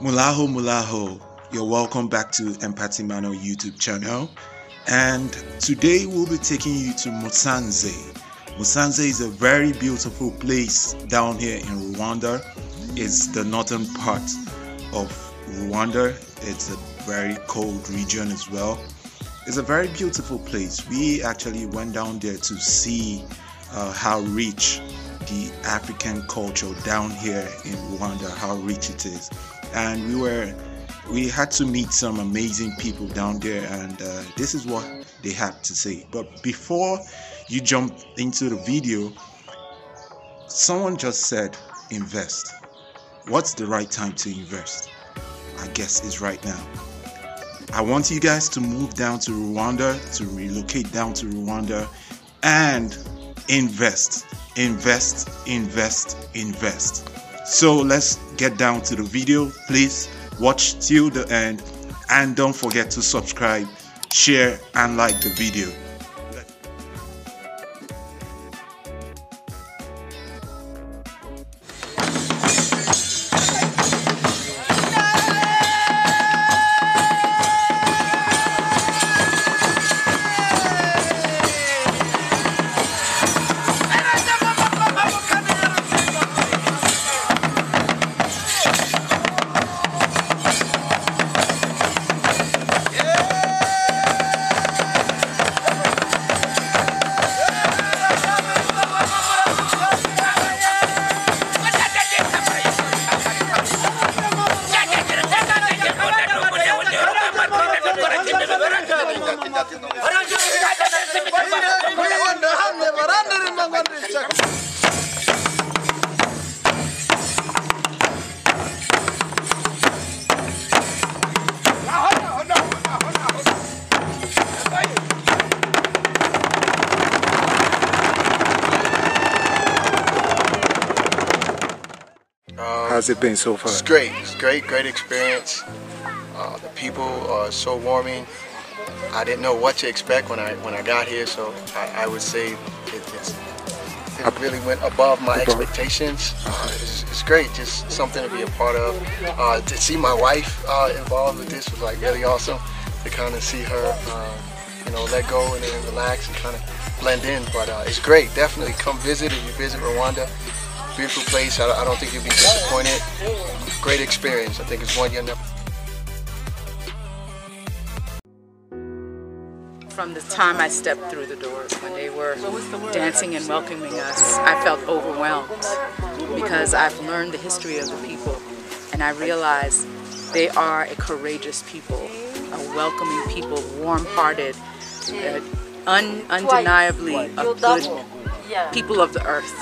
Mulaho Mulaho, you're welcome back to Empathy Mano YouTube channel. And today we'll be taking you to Musanze. Musanze is a very beautiful place down here in Rwanda. It's the northern part of Rwanda. It's a very cold region as well. It's a very beautiful place. We actually went down there to see uh, how rich the African culture down here in Rwanda, how rich it is. And we were we had to meet some amazing people down there and uh, this is what they had to say. But before you jump into the video someone just said invest. What's the right time to invest? I guess is right now. I want you guys to move down to rwanda to relocate down to rwanda and invest invest invest invest so let's get down to the video. Please watch till the end and don't forget to subscribe, share, and like the video. How's it been so far? It's great. It's great, great experience. Uh, the people are so warming. I didn't know what to expect when I when I got here, so I, I would say it, it really went above my expectations. Uh, it's, it's, great, just something to be a part of. Uh, to see my wife uh, involved with this was like really awesome. To kind of see her, uh, you know, let go and then relax and kind of blend in. But uh, it's great. Definitely come visit if you visit Rwanda beautiful place. I, don't think you'll be disappointed. Great experience. I think it's one you'll never. From the time I stepped through the doors, when they were dancing and welcoming us, I felt overwhelmed because I've learned the history of the people and I realize they are a courageous people, a welcoming people, warm-hearted, uh, un undeniably a good people of the earth.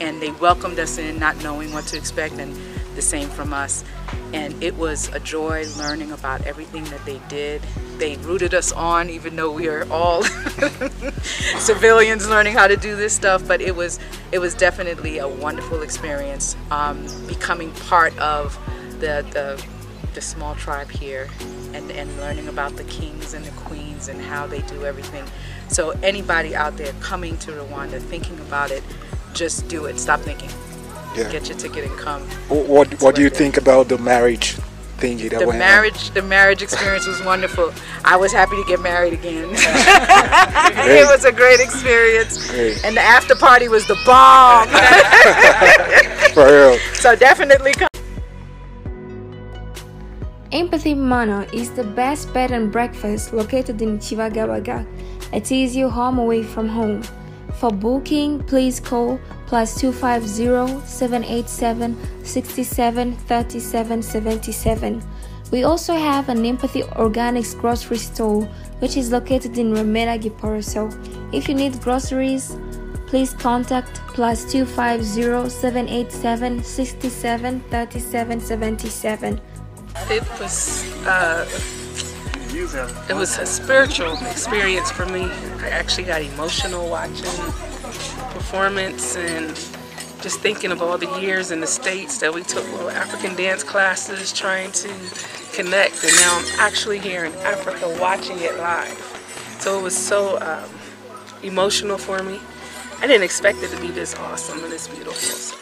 And they welcomed us in not knowing what to expect and the same from us and it was a joy learning about everything that they did they rooted us on even though we are all civilians learning how to do this stuff but it was it was definitely a wonderful experience um, becoming part of the, the the small tribe here and, and learning about the kings and the queens and how they do everything so anybody out there coming to Rwanda thinking about it just do it. Stop thinking. Yeah. Get your ticket and come. What What, do you think about the marriage thingy that the went marriage on? The marriage experience was wonderful. I was happy to get married again. it was a great experience. Great. And the after party was the bomb. For real. So definitely come. Empathy Mano is the best bed and breakfast located in Kibagabaga. It is your home away from home. For booking, please call plus 250-787-673777. We also have an Empathy Organics grocery store which is located in Remera Giporoso. If you need groceries, please contact plus 250-787-673777. It was uh, it was a spiritual experience for me. I actually got emotional watching the performance and just thinking of all the years in the States that we took little African dance classes trying to connect and now I'm actually here in Africa watching it live. So it was so um, emotional for me I didn't expect it to be this awesome and this beautiful. So.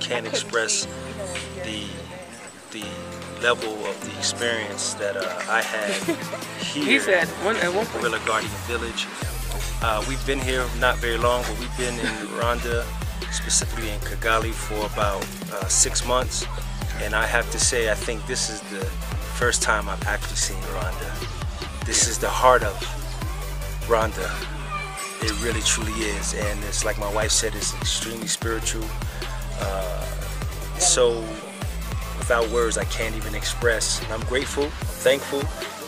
Can't express the the level of the experience that uh, I had here He said one at one in Gorilla Guardian Village. Uh, we've been here not very long, but we've been in Rwanda, specifically in Kigali, for about uh, six months. And I have to say, I think this is the first time I've actually seen Rwanda. This is the heart of Rwanda. It really truly is, and it's like my wife said, it's extremely spiritual. Uh, so, without words, I can't even express. And I'm grateful, I'm thankful.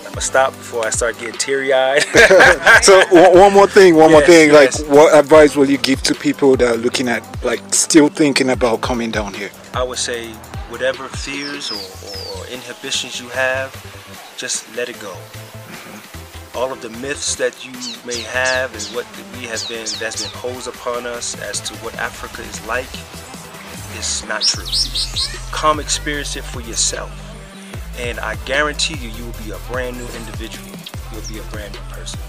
I'm gonna stop before I start getting teary-eyed. so one, more thing, one more thing. yes. Like, what advice will you give to people that are looking at, like, still thinking about coming down here? I would say, whatever fears or, or, or inhibitions you have, just let it go. All of the myths that you may have and what we have been that's been posed upon us as to what Africa is like is not true. Come experience it for yourself. And I guarantee you, you will be a brand new individual. You'll be a brand new person.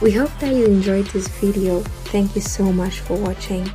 We hope that you enjoyed this video. Thank you so much for watching.